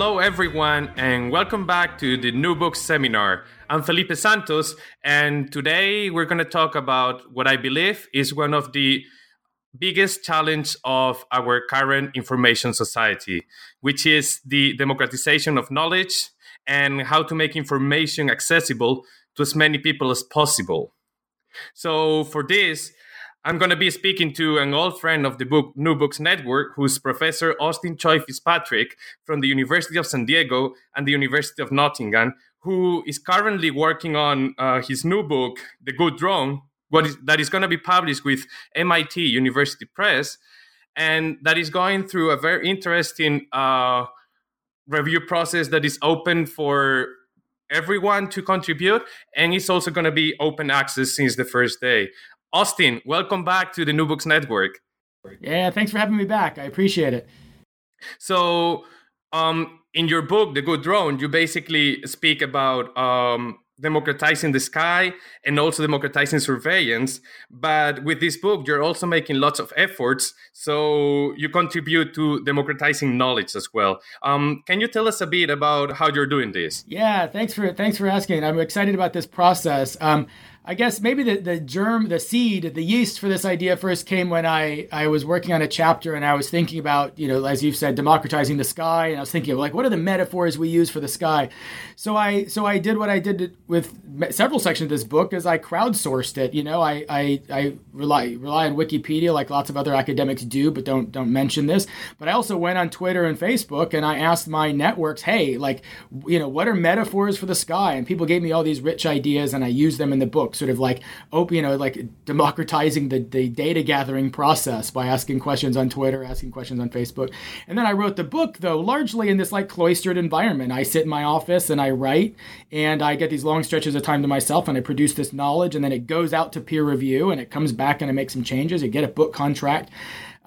Hello, everyone, and welcome back to the New Books Seminar. I'm Felipe Santos, and today we're going to talk about what I believe is one of the biggest challenge of our current information society, which is the democratization of knowledge and how to make information accessible to as many people as possible. So, for this, I'm going to be speaking to an old friend of the book New Books Network, who's Professor Austin Choi Fitzpatrick from the University of San Diego and the University of Nottingham, who is currently working on uh, his new book, The Good Drone, what is, that is going to be published with MIT University Press, and that is going through a very interesting uh, review process that is open for everyone to contribute, and it's also going to be open access since the first day. Austin, welcome back to the New Books Network. Yeah, thanks for having me back. I appreciate it. So, um, in your book, The Good Drone, you basically speak about um, democratizing the sky and also democratizing surveillance. But with this book, you're also making lots of efforts. So you contribute to democratizing knowledge as well. Um, can you tell us a bit about how you're doing this? Yeah, thanks for thanks for asking. I'm excited about this process. Um, I guess maybe the, the germ, the seed, the yeast for this idea first came when I, I was working on a chapter and I was thinking about, you know, as you've said, democratizing the sky. And I was thinking of like, what are the metaphors we use for the sky? So I so I did what I did with several sections of this book is I crowdsourced it. You know, I, I, I rely rely on Wikipedia like lots of other academics do, but don't don't mention this. But I also went on Twitter and Facebook and I asked my networks, hey, like, you know, what are metaphors for the sky? And people gave me all these rich ideas and I used them in the book sort of like open, you know, like democratizing the, the data gathering process by asking questions on Twitter, asking questions on Facebook. And then I wrote the book though, largely in this like cloistered environment. I sit in my office and I write and I get these long stretches of time to myself and I produce this knowledge and then it goes out to peer review and it comes back and I make some changes. I get a book contract.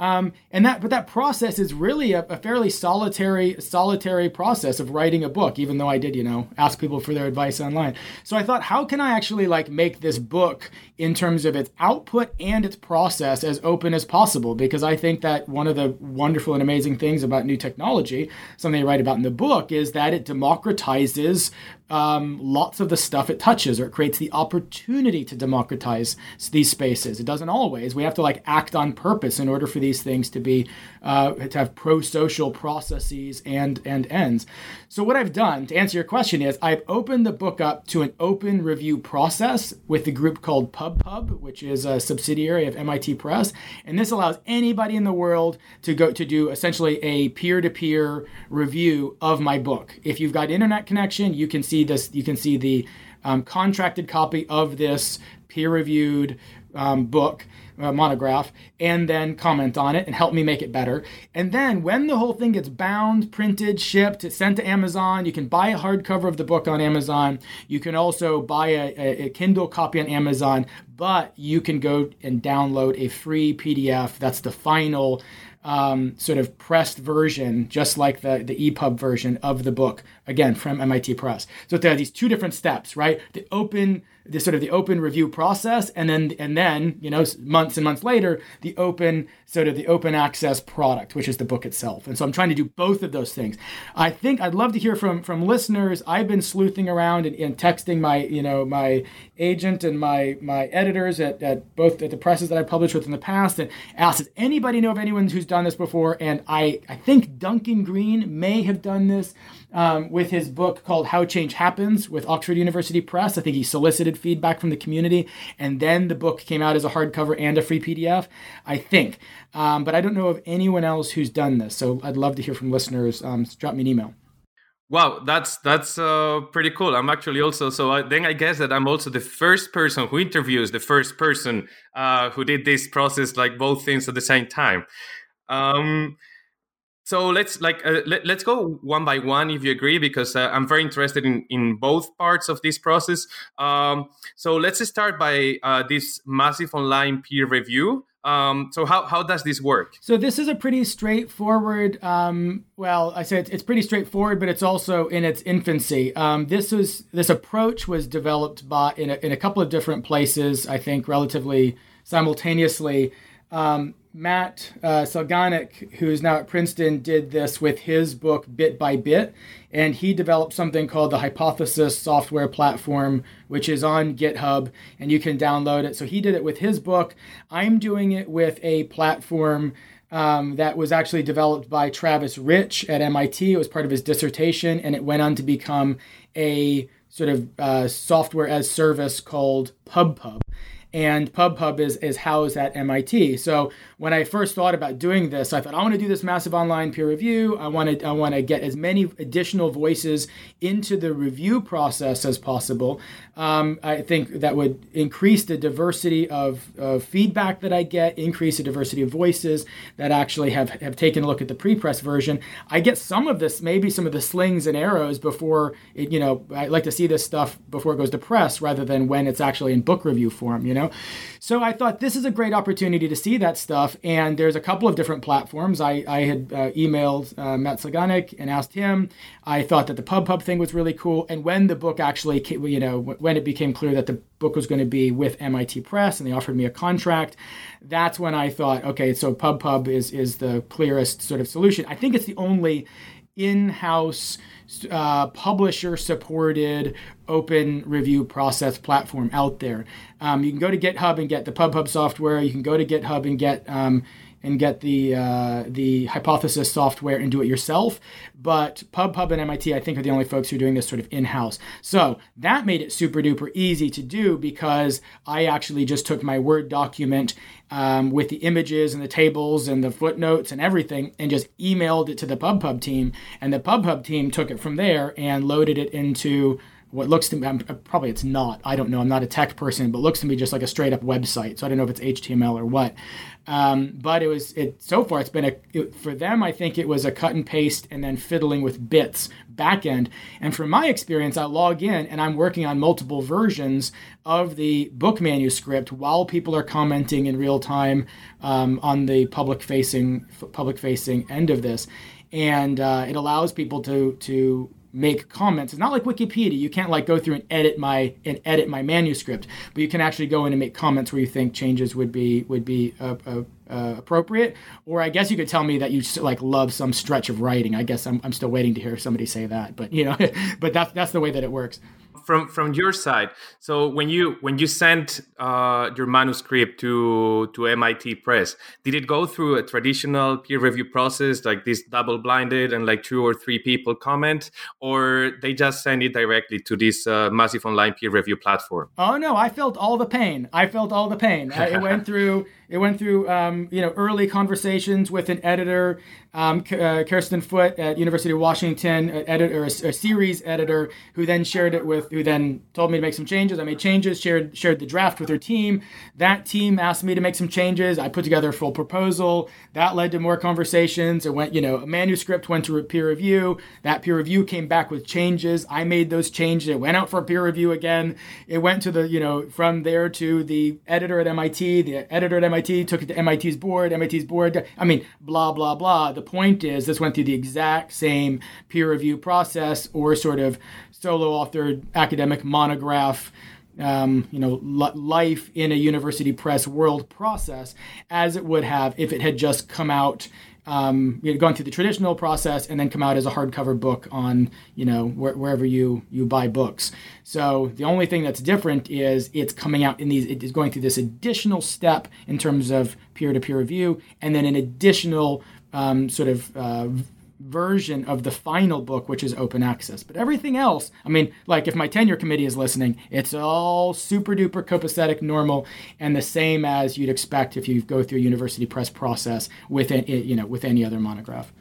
Um, and that, but that process is really a, a, fairly solitary, solitary process of writing a book. Even though I did, you know, ask people for their advice online. So I thought, how can I actually like make this book in terms of its output and its process as open as possible? Because I think that one of the wonderful and amazing things about new technology, something I write about in the book, is that it democratizes um, lots of the stuff it touches, or it creates the opportunity to democratize these spaces. It doesn't always. We have to like act on purpose in order for these things to be uh, to have pro-social processes and and ends. So what I've done to answer your question is I've opened the book up to an open review process with a group called PubPub, which is a subsidiary of MIT Press, and this allows anybody in the world to go to do essentially a peer-to-peer review of my book. If you've got internet connection, you can see see this. You can see the um, contracted copy of this peer-reviewed um, book uh, monograph and then comment on it and help me make it better. And then when the whole thing gets bound, printed, shipped, sent to Amazon, you can buy a hardcover of the book on Amazon. You can also buy a, a, a Kindle copy on Amazon, but you can go and download a free PDF. That's the final um, sort of pressed version, just like the, the EPUB version of the book, again, from MIT Press. So there are these two different steps, right? The open the sort of the open review process and then and then you know months and months later the open sort of the open access product which is the book itself. And so i'm trying to do both of those things. I think i'd love to hear from from listeners. I've been sleuthing around and, and texting my you know my agent and my my editors at, at both at the presses that i published with in the past and asked does anybody know of anyone who's done this before? And i i think duncan green may have done this um, with his book called How Change Happens with Oxford University Press. I think he solicited feedback from the community, and then the book came out as a hardcover and a free PDF, I think. Um, but I don't know of anyone else who's done this. So I'd love to hear from listeners. Um, drop me an email. Wow, that's that's uh, pretty cool. I'm actually also so I, then I guess that I'm also the first person who interviews the first person uh, who did this process like both things at the same time. Um, so let's like uh, let, us go one by one if you agree because uh, I'm very interested in in both parts of this process. Um, so let's start by uh, this massive online peer review. Um, so how, how does this work? So this is a pretty straightforward. Um, well, I said it's pretty straightforward, but it's also in its infancy. Um, this was this approach was developed by in a, in a couple of different places. I think relatively simultaneously. Um, Matt uh, Salganik, who's now at Princeton, did this with his book Bit by Bit, and he developed something called the Hypothesis software platform, which is on GitHub, and you can download it. So he did it with his book. I'm doing it with a platform um, that was actually developed by Travis Rich at MIT. It was part of his dissertation, and it went on to become a sort of uh, software as service called PubPub and PubPub is, is housed at MIT. So when I first thought about doing this, I thought I want to do this massive online peer review. I want to I want to get as many additional voices into the review process as possible. Um, I think that would increase the diversity of, of feedback that I get, increase the diversity of voices that actually have, have taken a look at the pre-press version. I get some of this, maybe some of the slings and arrows before it, you know, I like to see this stuff before it goes to press rather than when it's actually in book review form, you know. So I thought this is a great opportunity to see that stuff. And there's a couple of different platforms. I, I had uh, emailed uh, Matt Salganik and asked him. I thought that the PubPub thing was really cool. And when the book actually, came, you know, when it became clear that the book was going to be with MIT Press and they offered me a contract, that's when I thought, okay, so PubPub is is the clearest sort of solution. I think it's the only in-house uh, publisher supported open review process platform out there. Um, you can go to GitHub and get the PubPub software. You can go to GitHub and get um, and get the uh, the hypothesis software and do it yourself. But PubPub and MIT, I think, are the only folks who are doing this sort of in house. So that made it super duper easy to do because I actually just took my Word document um, with the images and the tables and the footnotes and everything and just emailed it to the PubPub team. And the PubPub team took it from there and loaded it into what looks to me I'm, probably it's not i don't know i'm not a tech person but looks to me just like a straight up website. So i don't know if it's html or what. Um, but it was it so far it's been a it, for them i think it was a cut and paste and then fiddling with bits back end. And from my experience i log in and i'm working on multiple versions of the book manuscript while people are commenting in real time um, on the public facing public facing end of this. And uh, it allows people to to make comments. It's not like Wikipedia. You can't like go through and edit my and edit my manuscript, but you can actually go in and make comments where you think changes would be would be uh, uh, uh, appropriate. Or I guess you could tell me that you like love some stretch of writing. I guess I'm, I'm still waiting to hear somebody say that, but you know, but that's that's the way that it works from from your side. So when you when you sent uh, your manuscript to to mit press did it go through a traditional peer review process like this double blinded and like two or three people comment or they just send it directly to this uh, massive online peer review platform? Oh no i felt all the pain. I felt all the pain. It went through it went through um, you know early conversations with an editor, um, uh, Kirsten Foot at University of Washington, an editor, a, a, series editor, who then shared it with, who then told me to make some changes. I made changes, shared shared the draft with her team. That team asked me to make some changes. I put together a full proposal. That led to more conversations. It went, you know, a manuscript went to peer review. That peer review came back with changes. I made those changes. It went out for peer review again. It went to the, you know, from there to the editor at MIT. The editor at MIT MIT, took it to MIT's board, MIT's board, I mean, blah, blah, blah. The point is, this went through the exact same peer review process or sort of solo authored academic monograph. Um, you know, life in a university press world process as it would have if it had just come out um, you know, gone through the traditional process and then come out as a hardcover book on you know wh- wherever you you buy books. So the only thing that's different is it's coming out in these it is going through this additional step in terms of peer to peer review and then an additional um, sort of uh, version of the final book, which is open access. But everything else, I mean, like if my tenure committee is listening, it's all super duper copacetic, normal, and the same as you'd expect if you go through a university press process with you know with any other monograph.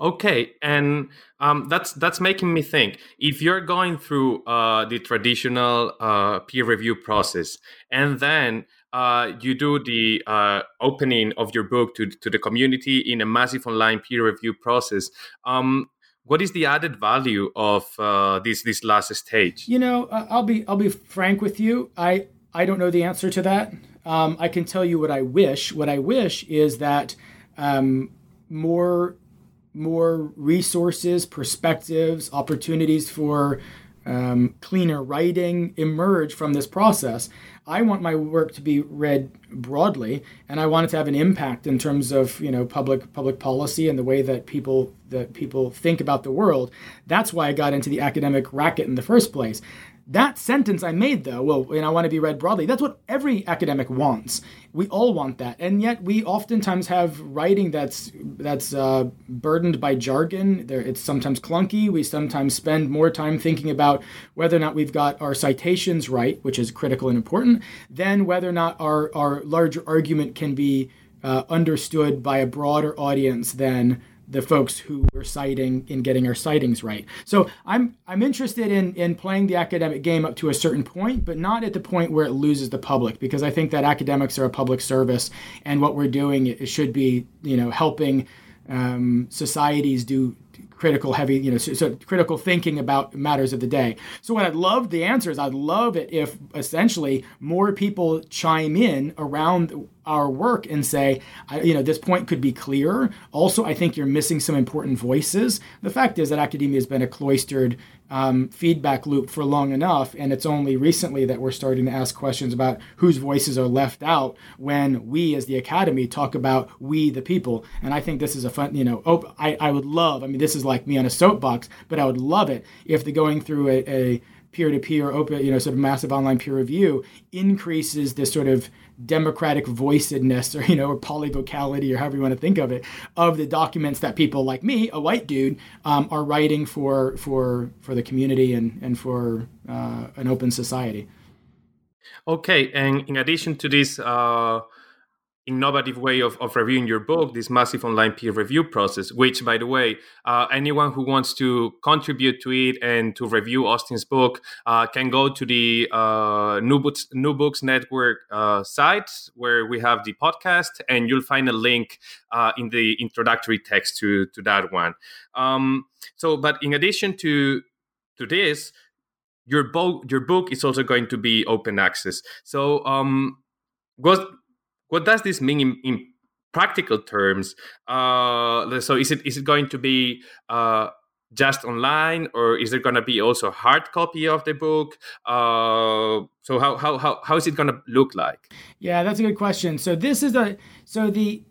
Okay, and um, that's that's making me think. If you're going through uh, the traditional uh, peer review process, and then uh, you do the uh, opening of your book to to the community in a massive online peer review process, um, what is the added value of uh, this this last stage? You know, I'll be I'll be frank with you. I I don't know the answer to that. Um, I can tell you what I wish. What I wish is that um, more more resources, perspectives, opportunities for um, cleaner writing emerge from this process. I want my work to be read broadly, and I want it to have an impact in terms of you know public public policy and the way that people that people think about the world. That's why I got into the academic racket in the first place. That sentence I made, though, well, and I want to be read broadly, that's what every academic wants. We all want that. And yet we oftentimes have writing that's that's uh, burdened by jargon. There, it's sometimes clunky. We sometimes spend more time thinking about whether or not we've got our citations right, which is critical and important, than whether or not our, our larger argument can be uh, understood by a broader audience than the folks who were citing in getting our citings right. So I'm I'm interested in in playing the academic game up to a certain point, but not at the point where it loses the public, because I think that academics are a public service, and what we're doing it should be you know helping um, societies do critical heavy you know so, so, critical thinking about matters of the day so what i'd love the answer is i'd love it if essentially more people chime in around our work and say, you know, this point could be clearer. Also, I think you're missing some important voices. The fact is that academia has been a cloistered um, feedback loop for long enough, and it's only recently that we're starting to ask questions about whose voices are left out when we, as the academy, talk about we, the people. And I think this is a fun, you know, oh, I, I would love, I mean, this is like me on a soapbox, but I would love it if the going through a, a peer-to-peer open you know sort of massive online peer review increases this sort of democratic voicedness or you know or polyvocality or however you want to think of it of the documents that people like me a white dude um, are writing for for for the community and and for uh, an open society. Okay and in addition to this uh innovative way of, of reviewing your book, this massive online peer review process, which, by the way, uh, anyone who wants to contribute to it and to review Austin's book uh, can go to the uh, New, Books, New Books Network uh, site where we have the podcast, and you'll find a link uh, in the introductory text to, to that one. Um, so, but in addition to to this, your book your book is also going to be open access. So, um, what what does this mean in, in practical terms? Uh, so is it is it going to be uh, just online, or is there going to be also hard copy of the book? Uh, so how, how how how is it going to look like? Yeah, that's a good question. So this is a so the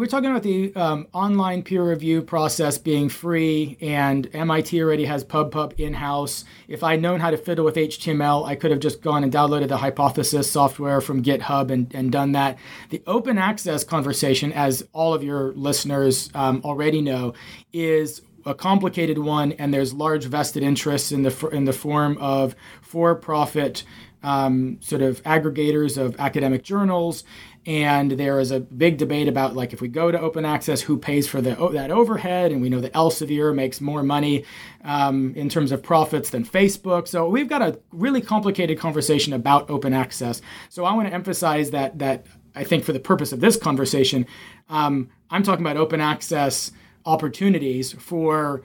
we're talking about the um, online peer review process being free, and MIT already has PubPub in house. If I'd known how to fiddle with HTML, I could have just gone and downloaded the Hypothesis software from GitHub and, and done that. The open access conversation, as all of your listeners um, already know, is a complicated one, and there's large vested interests in the in the form of for-profit um, sort of aggregators of academic journals and there is a big debate about like if we go to open access who pays for the that overhead? And we know that elsevier makes more money um, in terms of profits than facebook. So we've got a really complicated conversation about open access. So i want to emphasize that that i think for the purpose of this conversation um, i'm talking about open access opportunities for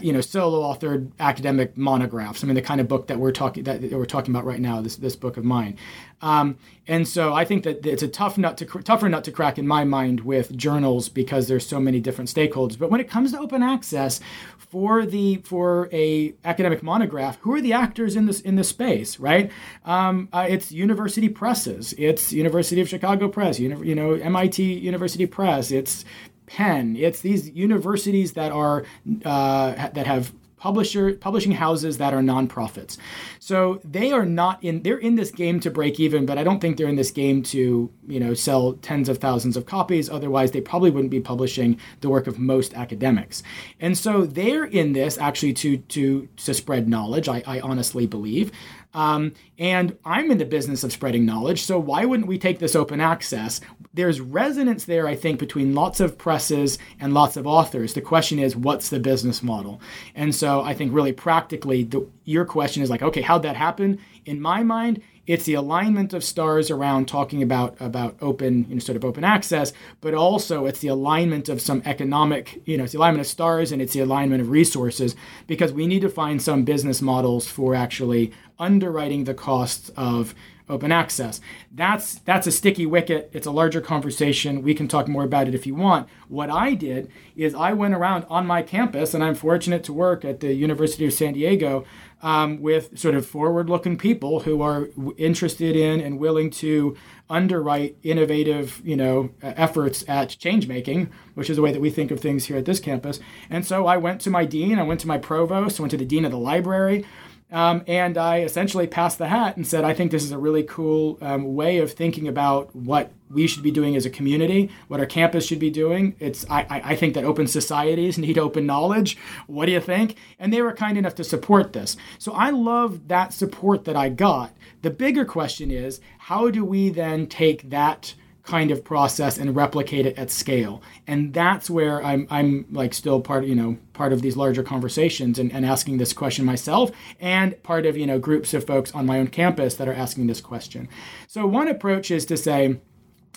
you know solo authored academic monographs. I mean the kind of book that we're talking that we're talking about right now. This this book of mine, um, and so I think that it's a tough nut to tougher nut to crack in my mind with journals because there's so many different stakeholders. But when it comes to open access for the for a academic monograph, who are the actors in this in this space? Right? Um, uh, it's university presses. It's University of Chicago Press. Know, you know MIT University Press. It's Penn. It's these universities that are uh, that have publisher publishing houses that are nonprofits. So they are not in they're in this game to break even, but I don't think they're in this game to, you know, sell tens of thousands of copies. Otherwise, they probably wouldn't be publishing the work of most academics. And so they're in this actually to to to spread knowledge, I, I honestly believe. Um, and I'm in the business of spreading knowledge, so why wouldn't we take this open access there's resonance there, I think, between lots of presses and lots of authors. The question is, what's the business model? And so I think really practically, the, your question is like, okay, how'd that happen? In my mind, it's the alignment of stars around talking about about open, you know, sort of open access, but also it's the alignment of some economic, you know, it's the alignment of stars and it's the alignment of resources because we need to find some business models for actually underwriting the costs of open access. That's that's a sticky wicket. It's a larger conversation. We can talk more about it if you want. What I did is I went around on my campus, and I'm fortunate to work at the University of San Diego um, with sort of forward-looking people who are interested in and willing to underwrite innovative, you know, efforts at change making, which is the way that we think of things here at this campus. And so I went to my dean, I went to my provost, I went to the dean of the library. Um, and I essentially passed the hat and said, I think this is a really cool um, way of thinking about what we should be doing as a community, what our campus should be doing. It's I, I think that open societies need open knowledge. What do you think? And they were kind enough to support this. So I love that support that I got. The bigger question is, how do we then take that kind of process and replicate it at scale and that's where i'm i'm like still part you know part of these larger conversations and, and asking this question myself and part of you know groups of folks on my own campus that are asking this question so one approach is to say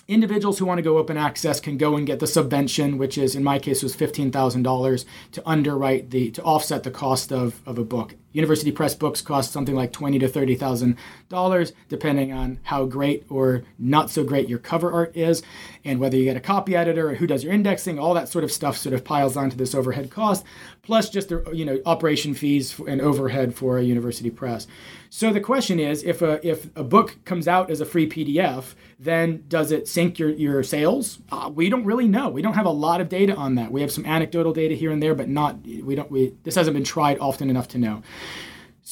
individuals who want to go open access can go and get the subvention, which is in my case was fifteen thousand dollars to underwrite the to offset the cost of, of a book. University press books cost something like twenty to thirty thousand dollars, depending on how great or not so great your cover art is, and whether you get a copy editor or who does your indexing. All that sort of stuff sort of piles onto this overhead cost, plus just the you know operation fees and overhead for a university press. So the question is, if a if a book comes out as a free PDF, then does it sink your your sales? Uh, we don't really know. We don't have a lot of data on that. We have some anecdotal data here and there, but not we don't we this hasn't been tried often enough to know.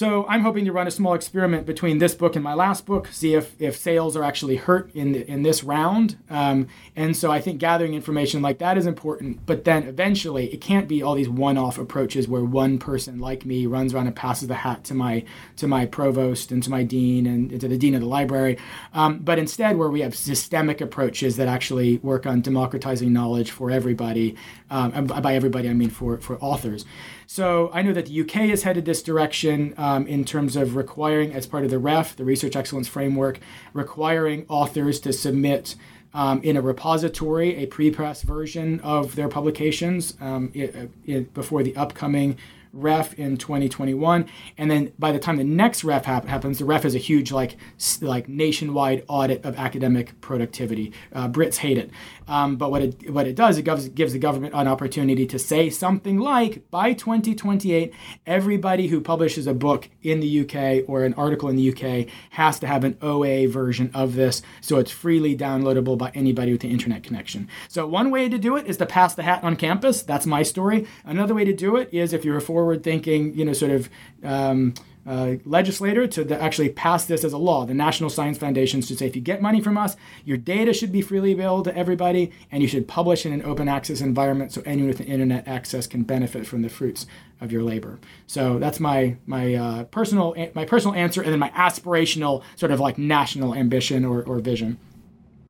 So I'm hoping to run a small experiment between this book and my last book, see if, if sales are actually hurt in the, in this round. Um, and so I think gathering information like that is important. But then eventually, it can't be all these one-off approaches where one person like me runs around and passes the hat to my to my provost and to my dean and to the dean of the library. Um, but instead, where we have systemic approaches that actually work on democratizing knowledge for everybody. Um, and by everybody, I mean for for authors. So I know that the UK has headed this direction um, in terms of requiring, as part of the REF, the Research Excellence Framework, requiring authors to submit um, in a repository a pre-press version of their publications um, it, it, before the upcoming ref in 2021 and then by the time the next ref hap- happens the ref is a huge like like nationwide audit of academic productivity. Uh, brits hate it. Um, but what it what it does it gives gives the government an opportunity to say something like by 2028 everybody who publishes a book in the UK or an article in the UK has to have an OA version of this so it's freely downloadable by anybody with the internet connection. So one way to do it is to pass the hat on campus. That's my story. Another way to do it is if you're a forward thinking, you know, sort of um, uh, legislator to the, actually pass this as a law. The National Science Foundation should say if you get money from us, your data should be freely available to everybody, and you should publish in an open access environment so anyone with internet access can benefit from the fruits of your labor. So that's my my uh, personal my personal answer, and then my aspirational sort of like national ambition or, or vision.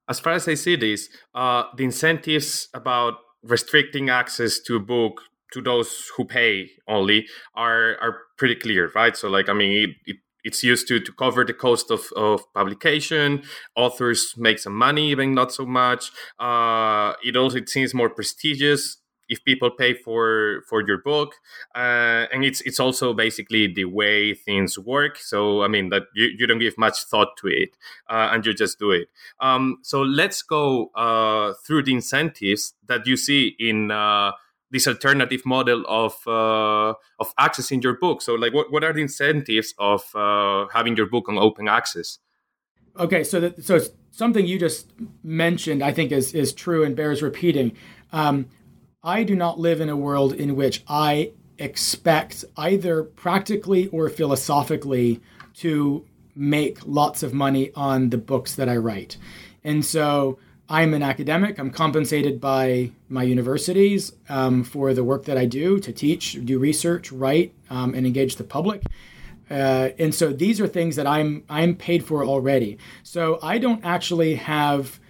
As far as I see this, uh, the incentives about restricting access to a book to those who pay only are are pretty clear, right? So like I mean it, it it's used to to cover the cost of, of publication. Authors make some money, even not so much. Uh, it also it seems more prestigious if people pay for for your book, uh, and it's it's also basically the way things work. So I mean that you, you don't give much thought to it, uh, and you just do it. Um, so let's go uh, through the incentives that you see in uh, this alternative model of uh, of accessing your book. So, like, what, what are the incentives of uh, having your book on open access? Okay, so that, so something you just mentioned, I think, is is true and bears repeating. Um, I do not live in a world in which I expect either practically or philosophically to make lots of money on the books that I write, and so I'm an academic. I'm compensated by my universities um, for the work that I do to teach, do research, write, um, and engage the public. Uh, and so these are things that I'm I'm paid for already. So I don't actually have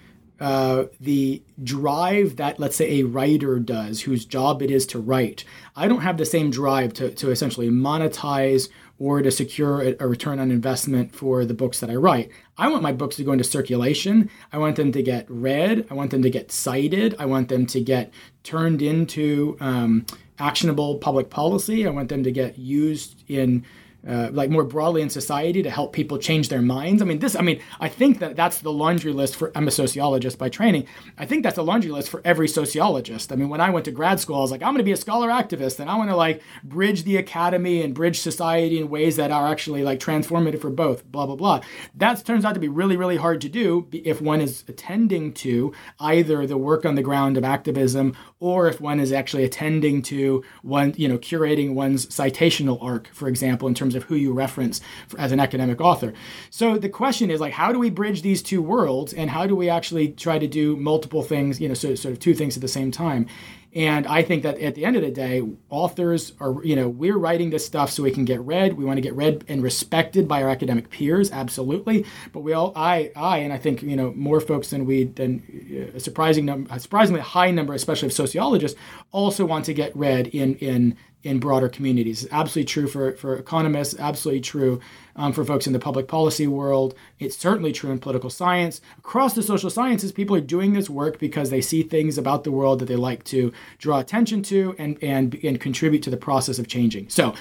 uh, the drive that, let's say, a writer does, whose job it is to write. I don't have the same drive to, to essentially monetize or to secure a, return on investment for the books that I write. I want my books to go into circulation. I want them to get read. I want them to get cited. I want them to get turned into um, actionable public policy. I want them to get used in uh, like more broadly in society to help people change their minds. I mean, this, I mean, I think that that's the laundry list for, I'm a sociologist by training. I think that's a laundry list for every sociologist. I mean, when I went to grad school, I was like, I'm going to be a scholar activist and I want to like bridge the academy and bridge society in ways that are actually like transformative for both, blah, blah, blah. That turns out to be really, really hard to do if one is attending to either the work on the ground of activism or if one is actually attending to one, you know, curating one's citational arc, for example, in terms of who you reference as an academic author. So the question is like, how do we bridge these two worlds, and how do we actually try to do multiple things, you know, so, sort of two things at the same time? And I think that at the end of the day, authors are, you know, we're writing this stuff so we can get read. We want to get read and respected by our academic peers, absolutely. But we all, I, I, and I think, you know, more folks than we, than a surprising number, a surprisingly high number, especially of sociologists, also want to get read in in in broader communities. It's absolutely true for, for economists, absolutely true um, for folks in the public policy world. It's certainly true in political science. Across the social sciences, people are doing this work because they see things about the world that they like to draw attention to and, and, and contribute to the process of changing. So,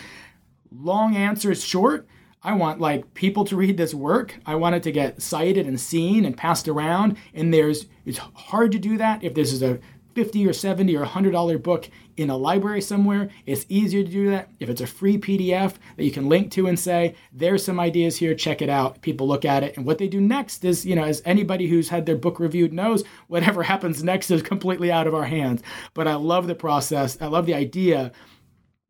long answer is short. I want like people to read this work. I want it to get cited and seen and passed around. And there's it's hard to do that if this is a 50 or 70 or 100 dollar book in a library somewhere it's easier to do that. If it's a free pdf that you can link to and say there's some ideas here check it out. People look at it and what they do next is you know as anybody who's had their book reviewed knows whatever happens next is completely out of our hands. But i love the process. I love the idea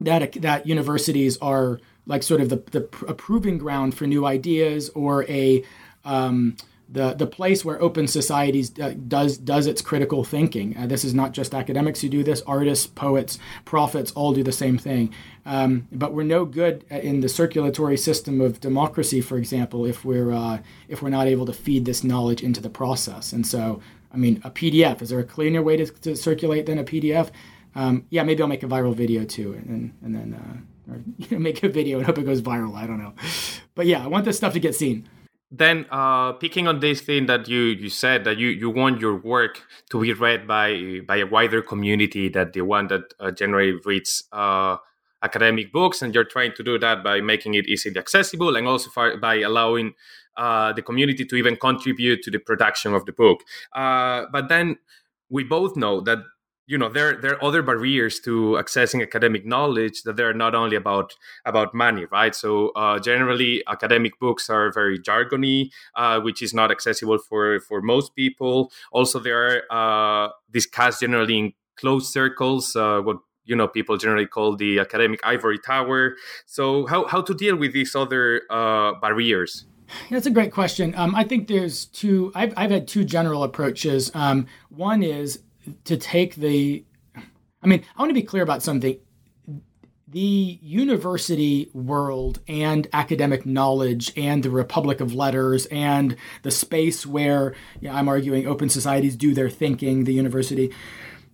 that that universities are like sort of the, the a proving ground for new ideas or a um, the the place where open societies uh, does does its critical thinking. Uh, this is not just academics who do this; artists, poets, prophets all do the same thing. Um, but we're no good in the circulatory system of democracy, for example, if we're uh, if we're not able to feed this knowledge into the process. And so, I mean, a PDF is there a cleaner way to, to circulate than a PDF? Um, yeah, maybe I'll make a viral video too, and and then uh, or, you know, make a video and hope it goes viral. I don't know, but yeah, I want this stuff to get seen then uh, picking on this thing that you you said that you you want your work to be read by by a wider community that the one that uh, generally reads uh, academic books and you're trying to do that by making it easily accessible and also for, by allowing uh, the community to even contribute to the production of the book. Uh, but then we both know that you know there there are other barriers to accessing academic knowledge that they're not only about about money right so uh, generally academic books are very jargony uh, which is not accessible for for most people also they are uh, discussed generally in closed circles uh, what you know people generally call the academic ivory tower so how, how to deal with these other uh, barriers that's a great question. Um, I think there's two. I've, I've had two general approaches. Um, one is to take the I mean, I want to be clear about something. The university world and academic knowledge and the Republic of Letters and the space where you know, I'm arguing open societies do their thinking, the university,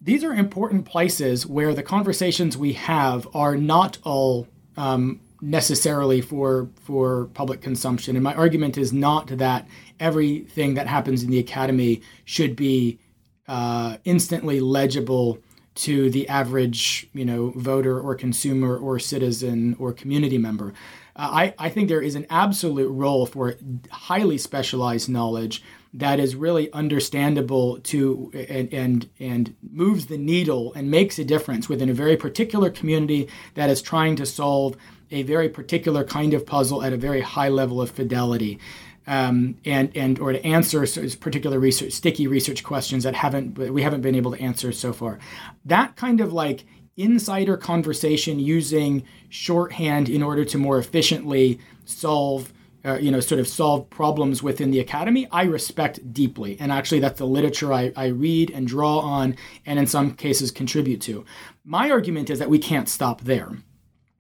these are important places where the conversations we have are not all um, necessarily for for public consumption. And my argument is not that everything that happens in the academy should be uh, instantly legible to the average, you know, voter or consumer or citizen or community member. Uh, I, I think there is an absolute role for highly specialized knowledge that is really understandable to and, and and moves the needle and makes a difference within a very particular community that is trying to solve a very particular kind of puzzle at a very high level of fidelity um, and and or to answer particular research, sticky research questions that haven't we haven't been able to answer so far. That kind of like insider conversation using shorthand in order to more efficiently solve uh, you know, sort of solve problems within the academy, I respect deeply. And actually, that's the literature I, I read and draw on, and in some cases contribute to. My argument is that we can't stop there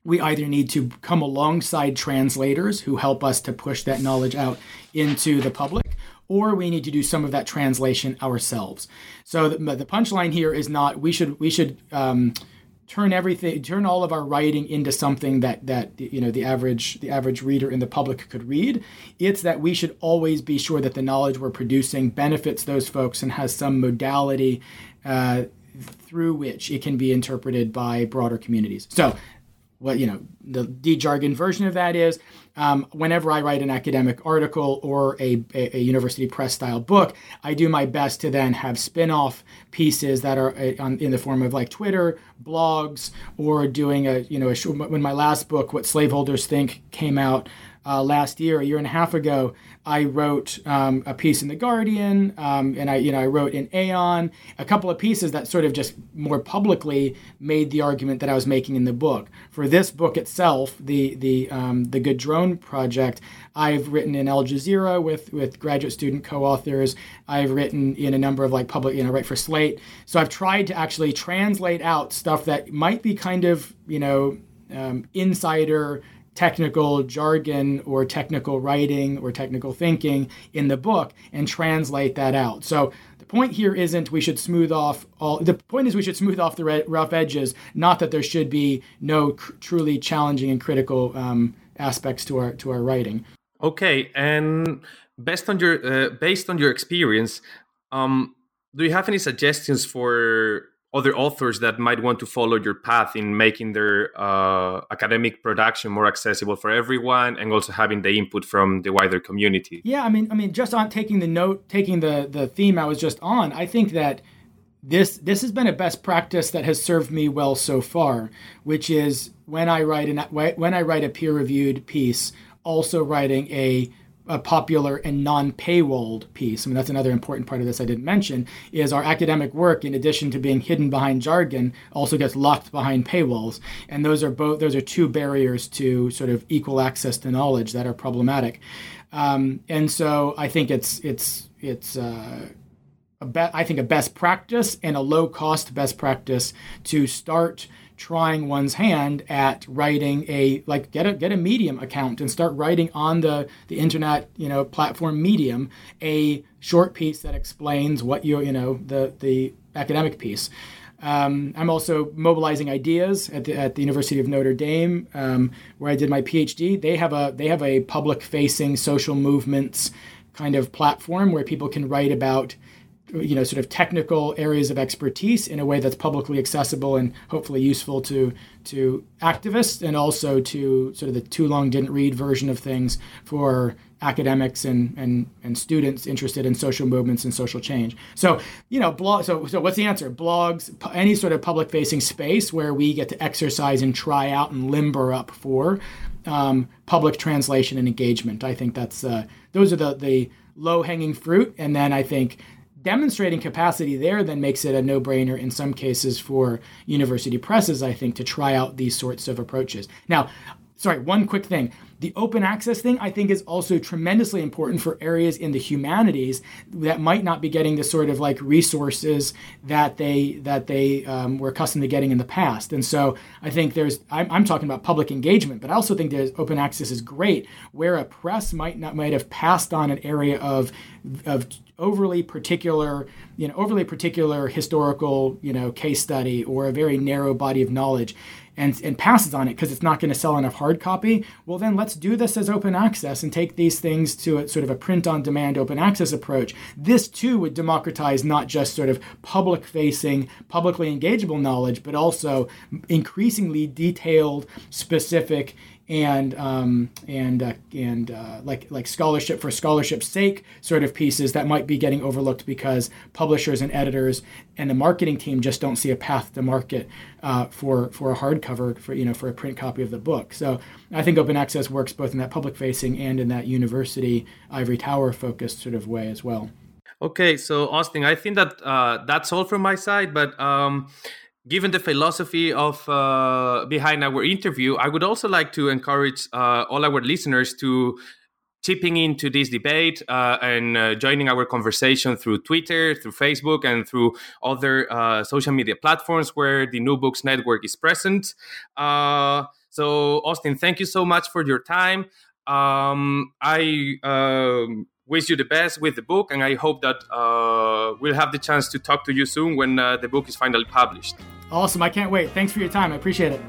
we either need to come alongside translators who help us to push that knowledge out into the public or we need to do some of that translation ourselves. So the, the punchline here is not we should we should um, turn everything turn all of our writing into something that that you know the average the average reader in the public could read. It's that we should always be sure that the knowledge we're producing benefits those folks and has some modality uh, through which it can be interpreted by broader communities. So what you know the D jargon version of that is um, whenever I write an academic article or a, a, a, university press style book, I do my best to then have spin off pieces that are uh, on, in the form of like Twitter, blogs, or doing a, you know, a, when my last book, What Slaveholders Think, came out uh, last year, a year and a half ago, I wrote um, a piece in the Guardian, um, and I, you know, I wrote in Aeon, a couple of pieces that sort of just more publicly made the argument that I was making in the book. For this book itself, the the um, the Good Drone Project, I've written in Al Jazeera with with graduate student co-authors. I've written in a number of like public, you know, write for Slate. So I've tried to actually translate out stuff that might be kind of, you know, um, insider technical jargon or technical writing or technical thinking in the book and translate that out. So the point here isn't we should smooth off all the point is we should smooth off the rough edges, not that there should be no cr- truly challenging and critical um, aspects to our to our writing. Okay, and based on your uh, based on your experience, um, do you have any suggestions for other authors that might want to follow your path in making their uh, academic production more accessible for everyone and also having the input from the wider community? Yeah i mean i mean just on taking the note taking the the theme i was just on i think that this this has been a best practice that has served me well so far which is when i write an when i write a peer reviewed piece also writing a a popular and non-paywalled piece. I mean, that's another important part of this I didn't mention is our academic work, in addition to being hidden behind jargon, also gets locked behind paywalls, and those are both those are two barriers to sort of equal access to knowledge that are problematic. Um, and so I think it's it's it's. Uh, a be- I think a best practice and a low cost best practice to start trying one's hand at writing a like get a get a medium account and start writing on the the internet you know platform medium a short piece that explains what you you know the the academic piece um, I'm also mobilizing ideas at the, at the University of Notre Dame, um, where I did my PhD. They have a they have a public facing social movements kind of platform where people can write about you know sort of technical areas of expertise in a way that's publicly accessible and hopefully useful to to activists and also to sort of the too long didn't read version of things for academics and and and students interested in social movements and social change. So you know blog. So so what's the answer? Blogs, any sort of public facing space where we get to exercise and try out and limber up for um, public translation and engagement. I think that's uh, those are the the low hanging fruit, and then I think demonstrating capacity there then makes it a no brainer in some cases for university presses, I think, to try out these sorts of approaches. Now, sorry, one quick thing. The open access thing, I think, is also tremendously important for areas in the humanities that might not be getting the sort of like resources that they that they um, were accustomed to getting in the past. And so I think there's I'm, I'm talking about public engagement, but I also think there's open access is great where a press might not might have passed on an area of of overly particular, you know, overly particular historical, you know, case study or a very narrow body of knowledge and, and passes on it because it's not going to sell enough hard copy, well, then let's do this as open access and take these things to a sort of a print on demand open access approach. This too would democratize not just sort of public facing, publicly engageable knowledge, but also increasingly detailed, specific, and um, and uh, and uh, like like scholarship for scholarship's sake sort of pieces that might be getting overlooked because publishers and editors and the marketing team just don't see a path to market uh, for for a hardcover for you know for a print copy of the book. So I think open access works both in that public facing and in that university ivory tower focused sort of way as well. Okay, so Austin, I think that uh, that's all from my side, but. Um, given the philosophy of uh, behind our interview, I would also like to encourage uh, all our listeners to chipping into this debate uh, and uh, joining our conversation through Twitter, through Facebook, and through other uh, social media platforms where the New Books Network is present. Uh, So, Austin, thank you so much for your time. Um, I um, wish you the best with the book, and I hope that uh, we'll have the chance to talk to you soon when uh, the book is finally published. Awesome. I can't wait. Thanks for your time. I appreciate it.